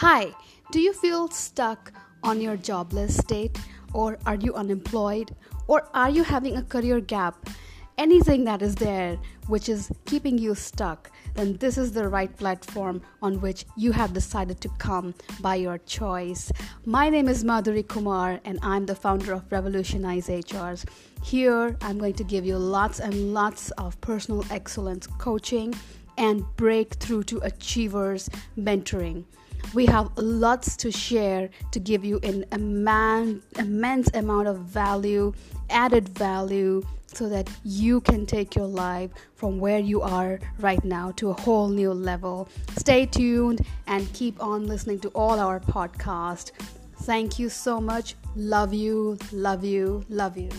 Hi, do you feel stuck on your jobless state? Or are you unemployed? Or are you having a career gap? Anything that is there which is keeping you stuck, then this is the right platform on which you have decided to come by your choice. My name is Madhuri Kumar, and I'm the founder of Revolutionize HRs. Here, I'm going to give you lots and lots of personal excellence coaching and breakthrough to achievers mentoring. We have lots to share to give you an immense amount of value, added value, so that you can take your life from where you are right now to a whole new level. Stay tuned and keep on listening to all our podcasts. Thank you so much. Love you, love you, love you.